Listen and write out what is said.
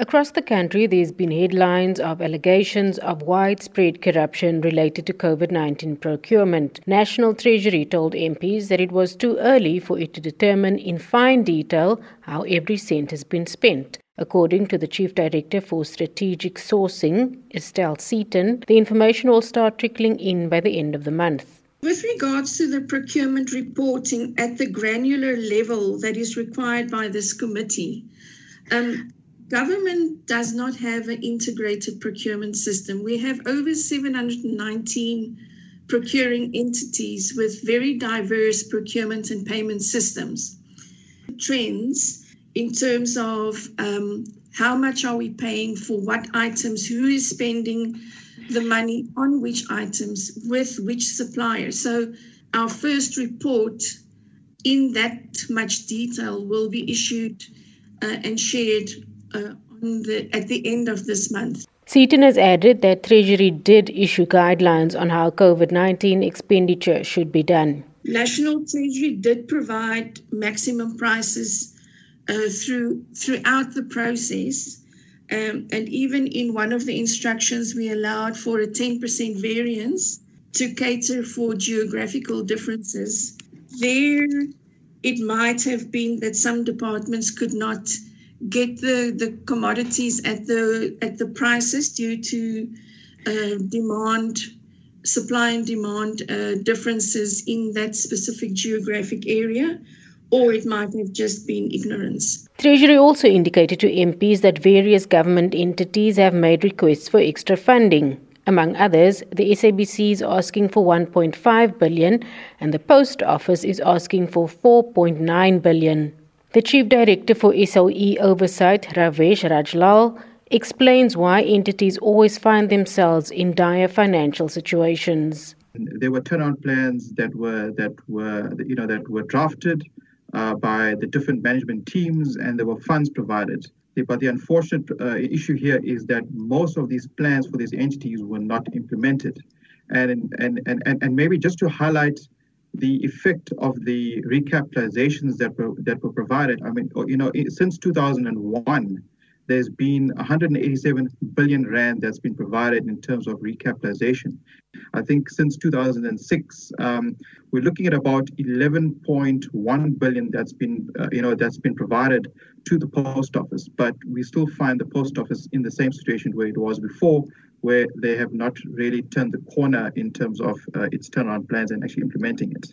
Across the country, there's been headlines of allegations of widespread corruption related to COVID 19 procurement. National Treasury told MPs that it was too early for it to determine in fine detail how every cent has been spent. According to the Chief Director for Strategic Sourcing, Estelle Seaton, the information will start trickling in by the end of the month. With regards to the procurement reporting at the granular level that is required by this committee, um, Government does not have an integrated procurement system. We have over 719 procuring entities with very diverse procurement and payment systems. Trends in terms of um, how much are we paying for what items, who is spending the money on which items, with which supplier. So, our first report in that much detail will be issued uh, and shared uh, the, at the end of this month. Seaton has added that Treasury did issue guidelines on how COVID 19 expenditure should be done. National Treasury did provide maximum prices uh, through throughout the process. Um, and even in one of the instructions, we allowed for a 10% variance to cater for geographical differences. There, it might have been that some departments could not get the, the commodities at the at the prices due to uh, demand supply and demand uh, differences in that specific geographic area or it might have just been ignorance. Treasury also indicated to MPs that various government entities have made requests for extra funding. Among others, the SABC is asking for 1.5 billion and the Post Office is asking for 4.9 billion. The Chief Director for SOE Oversight, Ravesh Rajlal, explains why entities always find themselves in dire financial situations. There were turnaround plans that were that were you know that were drafted uh, by the different management teams, and there were funds provided. But the unfortunate uh, issue here is that most of these plans for these entities were not implemented, and and and and, and maybe just to highlight the effect of the recapitalizations that were that were provided. I mean, you know, since 2001, there's been 187 billion rand that's been provided in terms of recapitalization. I think since 2006, um, we're looking at about 11.1 billion that's been, uh, you know, that's been provided to the post office. But we still find the post office in the same situation where it was before, where they have not really turned the corner in terms of uh, its turnaround plans and actually implementing it.